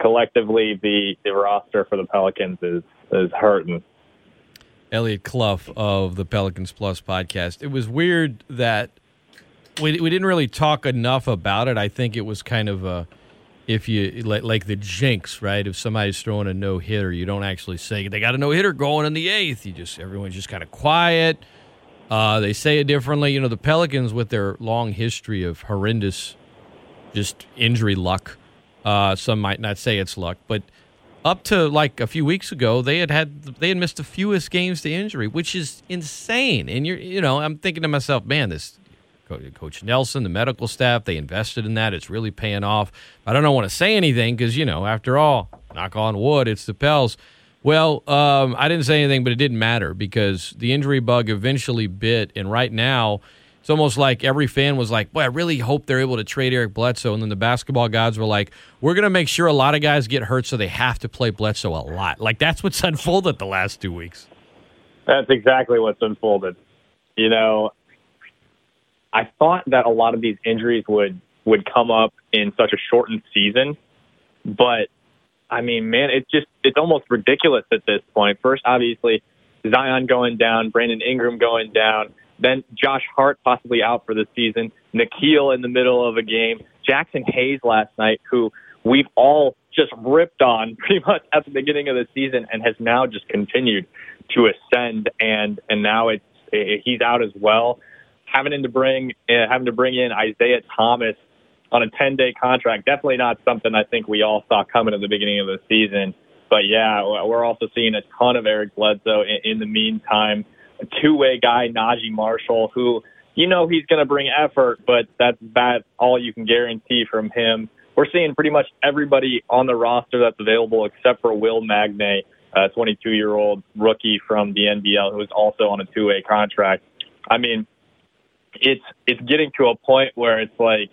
collectively the the roster for the Pelicans is is hurting. Eliot Clough of the Pelicans Plus podcast. It was weird that we we didn't really talk enough about it. I think it was kind of a if you like, like the jinx, right? If somebody's throwing a no hitter, you don't actually say they got a no hitter going in the eighth. You just everyone's just kind of quiet. Uh, they say it differently. You know, the Pelicans with their long history of horrendous, just injury luck. Uh, some might not say it's luck, but up to like a few weeks ago, they had had they had missed the fewest games to injury, which is insane. And you're, you know, I'm thinking to myself, man, this Coach Nelson, the medical staff, they invested in that. It's really paying off. I don't want to say anything because, you know, after all, knock on wood, it's the Pels. Well, um, I didn't say anything, but it didn't matter because the injury bug eventually bit. And right now, it's almost like every fan was like, boy, I really hope they're able to trade Eric Bledsoe. And then the basketball gods were like, we're going to make sure a lot of guys get hurt so they have to play Bledsoe a lot. Like, that's what's unfolded the last two weeks. That's exactly what's unfolded. You know, I thought that a lot of these injuries would would come up in such a shortened season, but I mean, man, it's just it's almost ridiculous at this point. First, obviously, Zion going down, Brandon Ingram going down, then Josh Hart possibly out for the season, Nickeil in the middle of a game, Jaxson Hayes last night, who we've all just ripped on pretty much at the beginning of the season and has now just continued to ascend and and now it's he's out as well having to bring uh, having to bring in Isaiah Thomas on a 10 day contract. Definitely not something I think we all saw coming at the beginning of the season. But yeah, we're also seeing a ton of Eric Bledsoe in, in the meantime. A two way guy, Naji Marshall, who you know he's going to bring effort, but that's that's all you can guarantee from him. We're seeing pretty much everybody on the roster that's available except for Will Magnay, a 22 year old rookie from the NBL who is also on a two way contract. I mean, it's it's getting to a point where it's like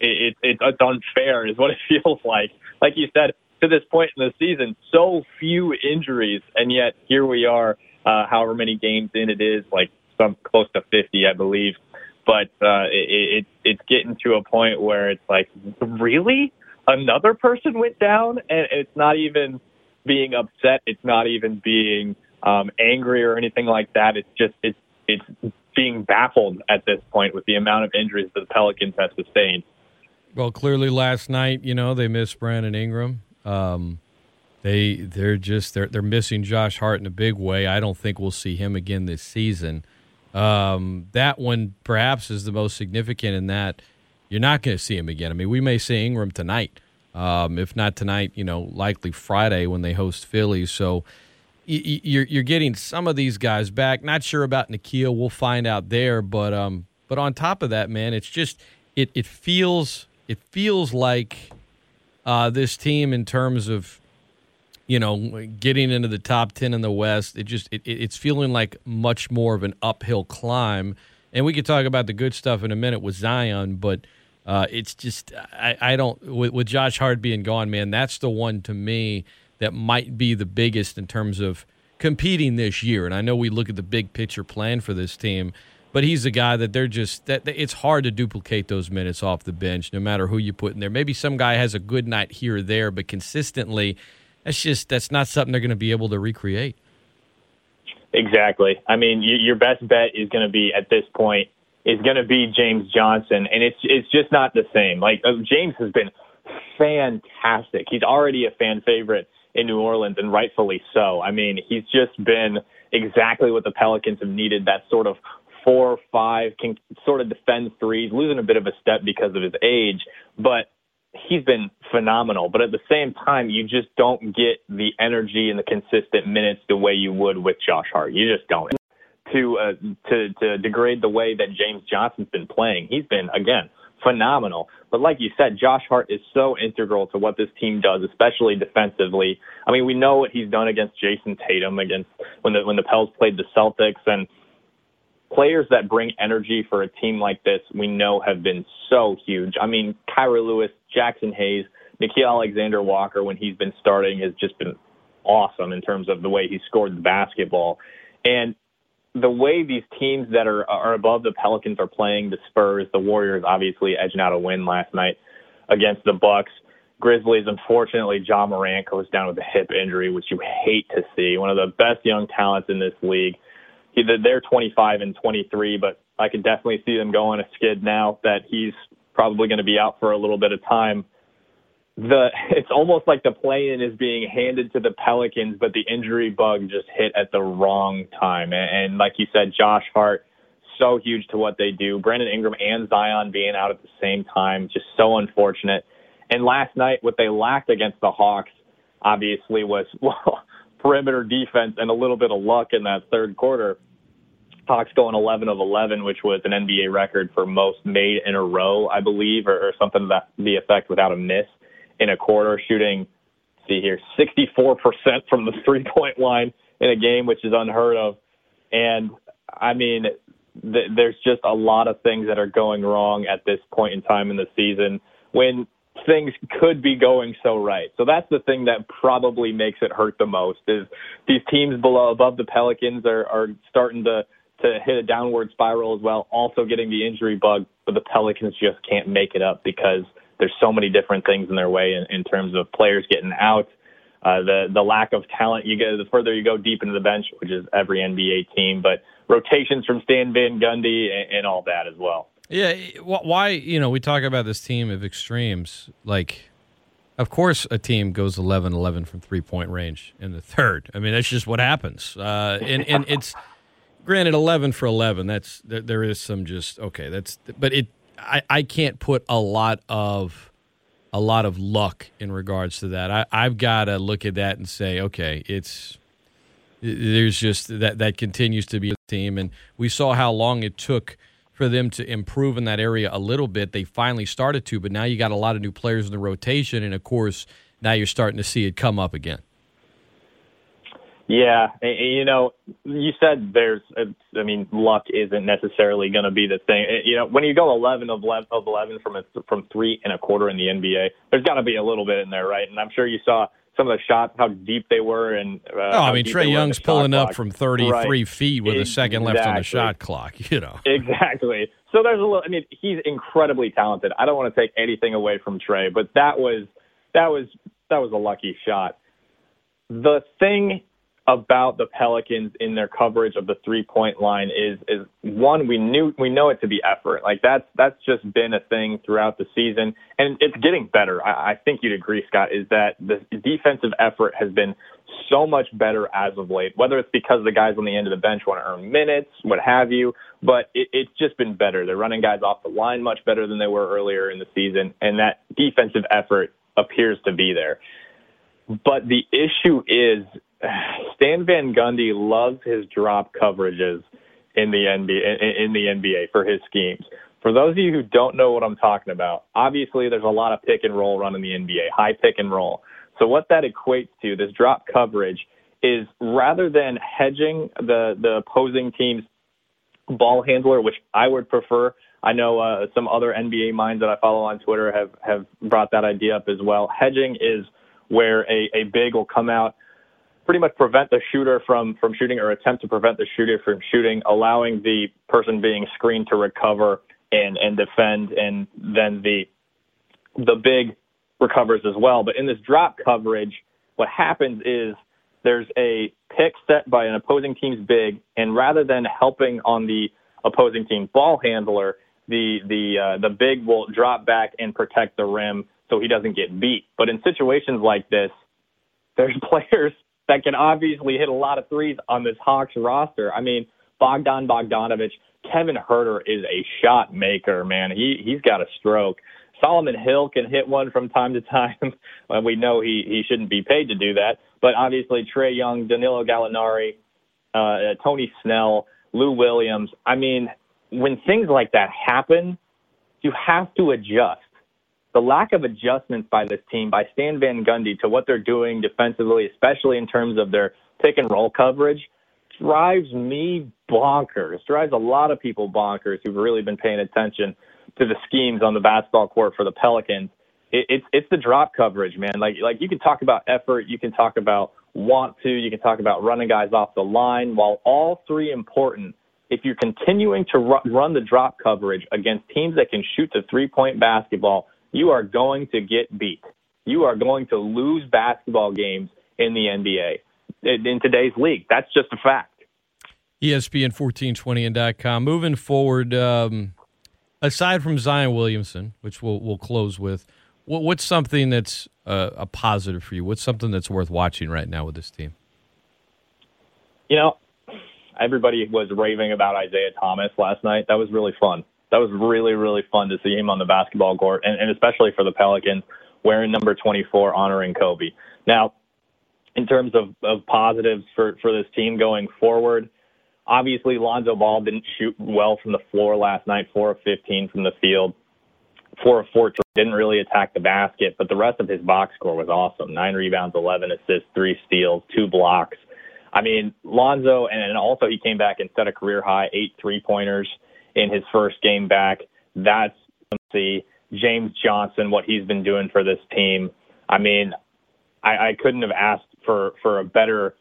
it, it, it's unfair is what it feels like. Like you said, to this point in the season, so few injuries, and yet here we are, uh, however many games in it is, like some close to 50, I believe. But uh, it, it, it's getting to a point where it's like, really, another person went down, and it's not even being upset. It's not even being um, angry or anything like that. It's just it's it's being baffled at this point with the amount of injuries that the Pelicans have sustained. Well, clearly last night, you know, they missed Brandon Ingram. Um, they they're just they're they're missing Josh Hart in a big way. I don't think we'll see him again this season. Um, that one perhaps is the most significant in that you're not going to see him again. I mean, we may see Ingram tonight, um, if not tonight, you know, likely Friday when they host Philly. So you're you're getting some of these guys back. Not sure about Nickeil. We'll find out there. But um, but on top of that, man, it's just it it feels it feels like uh, this team in terms of you know getting into the top ten in the West. It just it, it's feeling like much more of an uphill climb. And we could talk about the good stuff in a minute with Zion, but. Uh, it's just I, I don't with, with Josh Hart being gone, man. That's the one to me that might be the biggest in terms of competing this year. And I know we look at the big picture plan for this team, but he's a guy that they're just that it's hard to duplicate those minutes off the bench, no matter who you put in there. Maybe some guy has a good night here or there, but consistently, that's just that's not something they're going to be able to recreate. Exactly. I mean, your best bet is going to be at this point is going to be James Johnson, and it's it's just not the same. Like uh, James has been fantastic. He's already a fan favorite in New Orleans, and rightfully so. I mean, he's just been exactly what the Pelicans have needed that sort of four, or five, can sort of defend threes, losing a bit of a step because of his age, but he's been phenomenal. But at the same time, you just don't get the energy and the consistent minutes the way you would with Josh Hart. You just don't. To uh, to to degrade the way that James Johnson's been playing, he's been again phenomenal. But like you said, Josh Hart is so integral to what this team does, especially defensively. I mean, we know what he's done against Jayson Tatum, against when the when the Pels played the Celtics, and players that bring energy for a team like this, we know have been so huge. I mean, Kira Lewis, Jaxson Hayes, Nickeil Alexander Walker, when he's been starting, has just been awesome in terms of the way he scored the basketball. And the way these teams that are are above the Pelicans are playing, the Spurs, the Warriors, obviously edging out a win last night against the Bucks. Grizzlies, unfortunately, Ja Morant goes down with a hip injury, which you hate to see. One of the best young talents in this league. They're 25 and 23, but I could definitely see them going a skid now that he's probably going to be out for a little bit of time. The it's almost like the play-in is being handed to the Pelicans, but the injury bug just hit at the wrong time. And, and like you said, Josh Hart so huge to what they do. Brandon Ingram and Zion being out at the same time, just so unfortunate. And last night, what they lacked against the Hawks, obviously, was well perimeter defense and a little bit of luck in that third quarter. Hawks going 11 of 11, which was an NBA record for most made in a row, I believe, or, or something that the effect without a miss in a quarter, shooting, see here, 64% from the three point line in a game, which is unheard of. And I mean, th- there's just a lot of things that are going wrong at this point in time in the season when things could be going so right. So that's the thing that probably makes it hurt the most is these teams below above the Pelicans are, are starting to to hit a downward spiral as well, also getting the injury bug, but the Pelicans just can't make it up because there's so many different things in their way in, in terms of players getting out, uh, the the lack of talent. You get the further you go deep into the bench, which is every NBA team, but rotations from Stan Van Gundy and, and all that as well. Yeah, why? You know, we talk about this team of extremes. Like, of course, a team goes 11-11 from three point range in the third. I mean, that's just what happens. Uh, and and it's granted 11 for 11. That's there, there is some just okay. That's but it. I I can't put a lot of a lot of luck in regards to that. I, I've got to look at that and say, okay, it's there's just that that continues to be a team, and we saw how long it took for them to improve in that area a little bit. They finally started to, but now you got a lot of new players in the rotation, and of course, now you're starting to see it come up again. Yeah, you know, you said there's, uh, I mean, luck isn't necessarily going to be the thing. Uh, you know, when you go 11 of 11, of 11 from a, from three and a quarter in the NBA, there's got to be a little bit in there, right? And I'm sure you saw some of the shots, how deep they were, and uh, oh, I mean, Trae Young's pulling up from 33 right. feet with exactly. a second left on the shot clock. You know, exactly. So there's a little. I mean, he's incredibly talented. I don't want to take anything away from Trae, but that was that was that was a lucky shot. The thing about the Pelicans in their coverage of the three point line is is one we knew we know it to be effort like that's that's just been a thing throughout the season and it's getting better. I, I think you'd agree, Scott, is that the defensive effort has been so much better as of late. Whether it's because the guys on the end of the bench want to earn minutes, what have you, but it, it's just been better. They're running guys off the line much better than they were earlier in the season, and that defensive effort appears to be there. But the issue is Stan Van Gundy loves his drop coverages in the NBA in the NBA for his schemes. For those of you who don't know what I'm talking about, obviously there's a lot of pick and roll run in the NBA, high pick and roll. So what that equates to, this drop coverage, is rather than hedging the the opposing team's ball handler, which I would prefer. I know uh, some other NBA minds that I follow on Twitter have have brought that idea up as well. Hedging is where a, a big will come out pretty much prevent the shooter from from shooting or attempt to prevent the shooter from shooting, allowing the person being screened to recover and and defend, and then the the big recovers as well. But in this drop coverage, what happens is there's a pick set by an opposing team's big, and rather than helping on the opposing team ball handler, the the uh, the big will drop back and protect the rim so he doesn't get beat. But in situations like this, there's players that can obviously hit a lot of threes on this Hawks roster. I mean, Bogdan Bogdanovic, Kevin Huerter is a shot maker, man. He he's got a stroke. Solomon Hill can hit one from time to time. well, we know he he shouldn't be paid to do that, but obviously Trae Young, Danilo Gallinari, uh, Tony Snell, Lou Williams. I mean, when things like that happen, you have to adjust the lack of adjustments by this team, by Stan Van Gundy, to what they're doing defensively, especially in terms of their pick and roll coverage, drives me bonkers. Drives a lot of people bonkers who've really been paying attention to the schemes on the basketball court for the Pelicans. It, it's it's the drop coverage, man. Like like you can talk about effort, you can talk about want to, you can talk about running guys off the line. While all three important, if you're continuing to run the drop coverage against teams that can shoot the three point basketball you are going to get beat. you are going to lose basketball games in the NBA in today's league. That's just a fact. ESPN 1420 and .com. Moving forward, um, aside from Zion Williamson, which we'll we'll close with, what, what's something that's uh, a positive for you? What's something that's worth watching right now with this team? You know, everybody was raving about Isaiah Thomas last night. That was really fun. That was really really fun to see him on the basketball court, and, and especially for the Pelicans wearing number 24, honoring Kobe. Now, in terms of, of positives for, for this team going forward Obviously, Lonzo Ball didn't shoot well from the floor last night, 4 of 15 from the field, 4 of 14, didn't really attack the basket, but the rest of his box score was awesome. Nine rebounds, 11 assists, three steals, two blocks. I mean, Lonzo, and also he came back and set a career high, eight three pointers in his first game back. That's see James Johnson, what he's been doing for this team. I mean, I, I couldn't have asked for for a better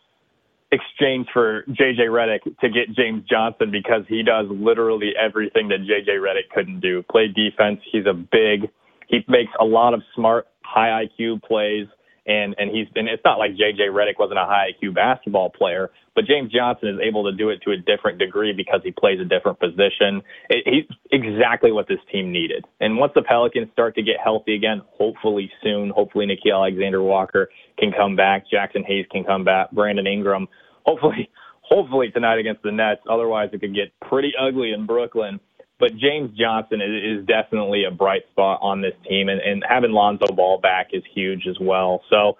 exchange for JJ Redick to get James Johnson because he does literally everything that JJ Redick couldn't do. Play defense. He's a big. He makes a lot of smart, high IQ plays, and and he's been. It's not like JJ Redick wasn't a high IQ basketball player, but James Johnson is able to do it to a different degree because he plays a different position. It, he's exactly what this team needed. And once the Pelicans start to get healthy again, hopefully soon, hopefully Nickeil Alexander Walker can come back, Jaxson Hayes can come back, Brandon Ingram hopefully, hopefully tonight against the Nets. Otherwise, it could get pretty ugly in Brooklyn. But James Johnson is, is definitely a bright spot on this team, and, and having Lonzo Ball back is huge as well. So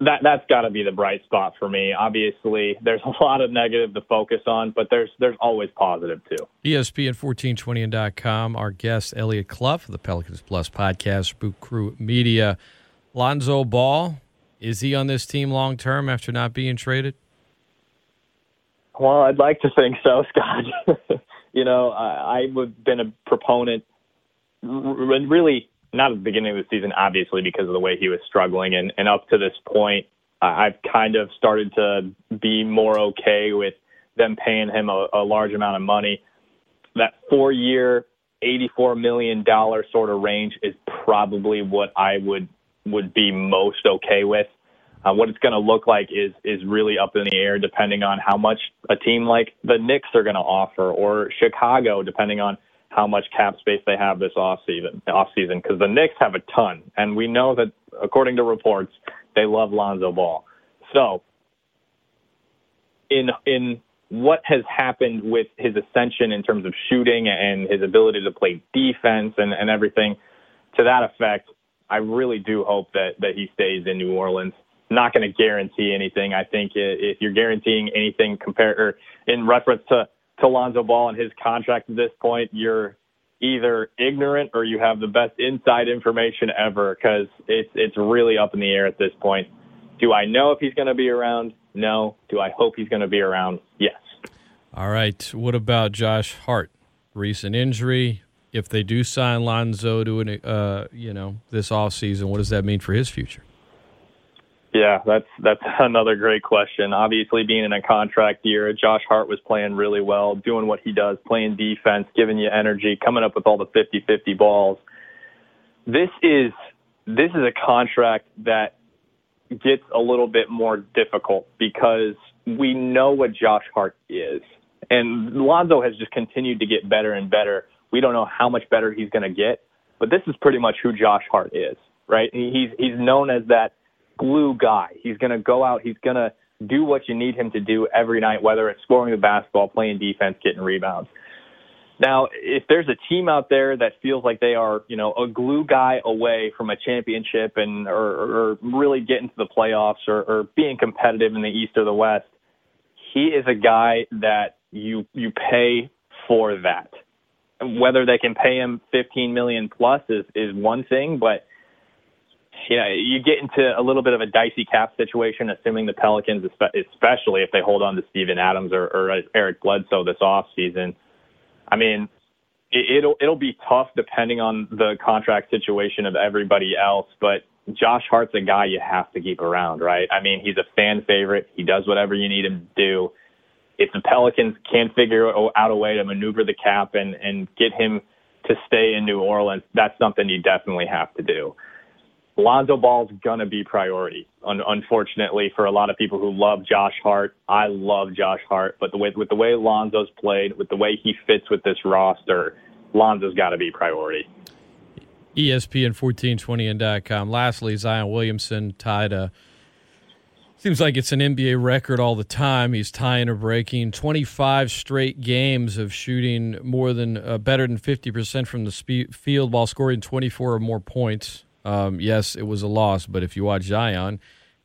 that that's got to be the bright spot for me. Obviously, there's a lot of negative to focus on, but there's there's always positive too. ESPN 1420 and .com. Our guest Eliot Clough of the Pelicans Plus podcast, Boot Crew Media. Lonzo Ball, is he on this team long term after not being traded? Well, I'd like to think so, Scott. You know, I, I've been a proponent, really not at the beginning of the season, obviously, because of the way he was struggling, and, and up to this point, I've kind of started to be more okay with them paying him a, a large amount of money. That four-year, eighty-four million dollar sort of range is probably what I would would be most okay with. Uh, what it's going to look like is is really up in the air, depending on how much a team like the Knicks are going to offer, or Chicago, depending on how much cap space they have this off season. Off season, because the Knicks have a ton, and we know that according to reports, they love Lonzo Ball. So, in in what has happened with his ascension in terms of shooting and his ability to play defense and, and everything, to that effect, I really do hope that that he stays in New Orleans not going to guarantee anything. I think if you're guaranteeing anything compared or in reference to to Lonzo Ball and his contract at this point, you're either ignorant or you have the best inside information ever because it's it's really up in the air at this point. Do I know if he's going to be around? No. Do I hope he's going to be around? Yes. All right. What about Josh Hart? Recent injury. If they do sign Lonzo to an, uh, you know, this off season, what does that mean for his future? Yeah, that's that's another great question. Obviously, being in a contract year, Josh Hart was playing really well, doing what he does, playing defense, giving you energy, coming up with all the 50-50 balls. This is this is a contract that gets a little bit more difficult because we know what Josh Hart is. And Lonzo has just continued to get better and better. We don't know how much better he's going to get, but this is pretty much who Josh Hart is, right? He's he's known as that glue guy. He's going to go out. He's going to do what you need him to do every night, whether it's scoring the basketball, playing defense, getting rebounds. Now, if there's a team out there that feels like they are, you know, a glue guy away from a championship and or, or really getting to the playoffs or, or being competitive in the East or the West, he is a guy that you you pay for that. Whether they can pay him 15 million plus is is one thing, but you know, you get into a little bit of a dicey cap situation, assuming the Pelicans, especially if they hold on to Steven Adams or, or Eric Bledsoe this off season. I mean, it, it'll it'll be tough depending on the contract situation of everybody else, but Josh Hart's a guy you have to keep around, right? I mean, he's a fan favorite. He does whatever you need him to do. If the Pelicans can't figure out a way to maneuver the cap and and get him to stay in New Orleans, that's something you definitely have to do. Lonzo Ball's gonna be priority. Un- unfortunately, for a lot of people who love Josh Hart, I love Josh Hart, but the way with the way Lonzo's played, with the way he fits with this roster, Lonzo's got to be priority. ESPN 1420 and dot .com. Lastly, Zion Williamson tied a Seems like it's an NBA record all the time. He's tying or breaking 25 straight games of shooting more than uh, better than 50% from the spe- field while scoring 24 or more points. Um, yes, it was a loss, but if you watch Zion,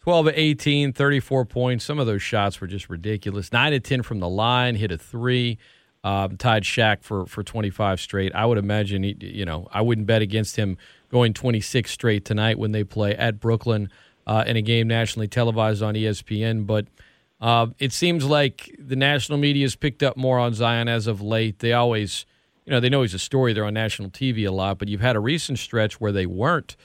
12 of 18, 34 points. Some of those shots were just ridiculous. 9 to 10 from the line, hit a three, um, tied Shaq for, for 25 straight. I would imagine, he, you know, I wouldn't bet against him going 26 straight tonight when they play at Brooklyn uh, in a game nationally televised on ESPN. But uh, it seems like the national media has picked up more on Zion as of late. They always, you know, they know he's a story. They're on national TV a lot, but you've had a recent stretch where they weren't.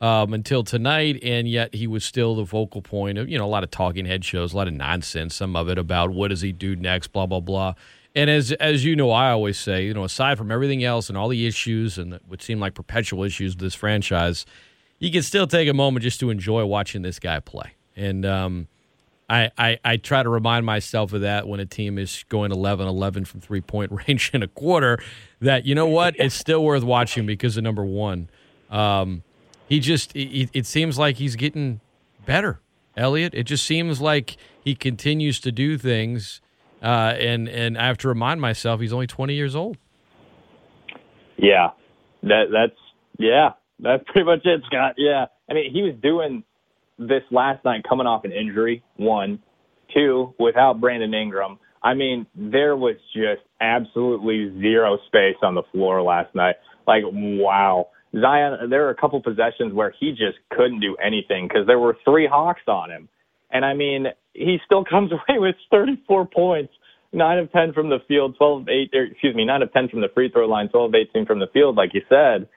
Um, until tonight, and yet he was still the vocal point of you know a lot of talking head shows, a lot of nonsense, some of it about what does he do next, blah blah blah. And as as you know, I always say, you know, aside from everything else and all the issues and what seem like perpetual issues with this franchise, you can still take a moment just to enjoy watching this guy play. And um, I, I, I, try to remind myself of that when a team is going 11 11 from three point range in a quarter, that, you know what, it's still worth watching because of number one. Um, he just, it, seems like he's getting better, Eliot. It just seems like he continues to do things. Uh, and, and I have to remind myself he's only 20 years old. Yeah, that that's, yeah, that's pretty much it, Scott. Yeah. I mean, he was doing this last night coming off an injury, one. Two, without Brandon Ingram. I mean, there was just absolutely zero space on the floor last night. Like, wow. Zion, there were a couple possessions where he just couldn't do anything because there were three Hawks on him. And I mean, he still comes away with 34 points, 9 of 10 from the field, 12 of 8, or, excuse me, 9 of 10 from the free throw line, 12 of 18 from the field, like you said.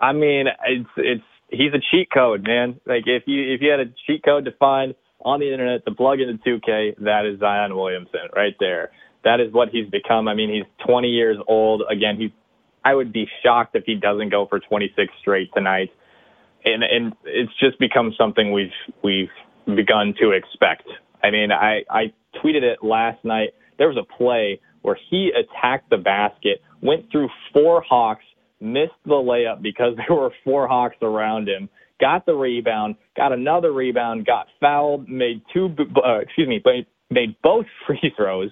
I mean, it's it's he's a cheat code, man. Like if you if you had a cheat code to find on the internet to plug into 2K, that is Zion Williamson right there. That is what he's become. I mean, he's 20 years old. Again, he's I would be shocked if he doesn't go for 26 straight tonight. And and it's just become something we've we've begun to expect. I mean, I I tweeted it last night. There was a play where he attacked the basket, went through four Hawks, missed the layup because there were four Hawks around him. Got the rebound, got another rebound, got fouled, made two, uh, excuse me, made both free throws,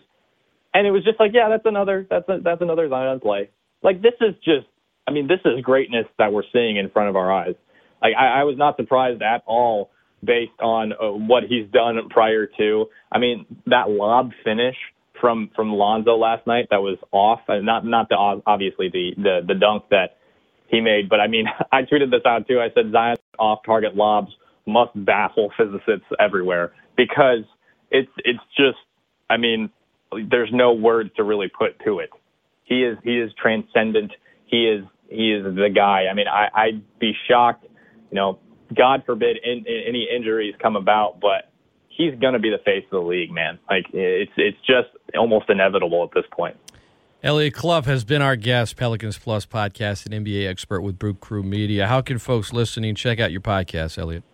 and it was just like, yeah, that's another, that's a, that's another Zion play. Like this is just, I mean, this is greatness that we're seeing in front of our eyes. Like I, I was not surprised at all based on uh, what he's done prior to. I mean, that lob finish from from Lonzo last night that was off. Uh, not not the obviously the the the dunk that he made, but I mean I tweeted this out too. I said Zion's off target lobs must baffle physicists everywhere because it's it's just I mean there's no words to really put to it. He is he is transcendent. He is he is the guy. I mean I I'd be shocked, you know, God forbid in, in, any injuries come about, but he's going to be the face of the league, man. Like it's it's just almost inevitable at this point. Eliot Clough has been our guest, Pelicans Plus podcast and NBA expert with Brew Crew Media. How can folks listening check out your podcast, Eliot?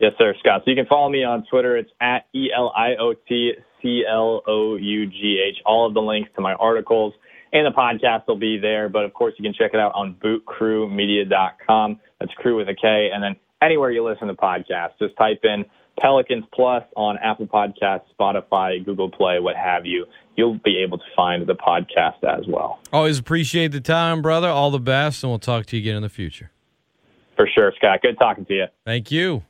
Yes, sir, Scott. So you can follow me on Twitter. It's at E L I O T C L O U G H. All of the links to my articles and the podcast will be there. But of course, you can check it out on bootcrewmedia.com. That's crew with a K. And then anywhere you listen to podcasts, just type in Pelicans Plus on Apple Podcasts, Spotify, Google Play, what have you. You'll be able to find the podcast as well. Always appreciate the time, brother. All the best, and we'll talk to you again in the future. For sure, Scott. Good talking to you. Thank you.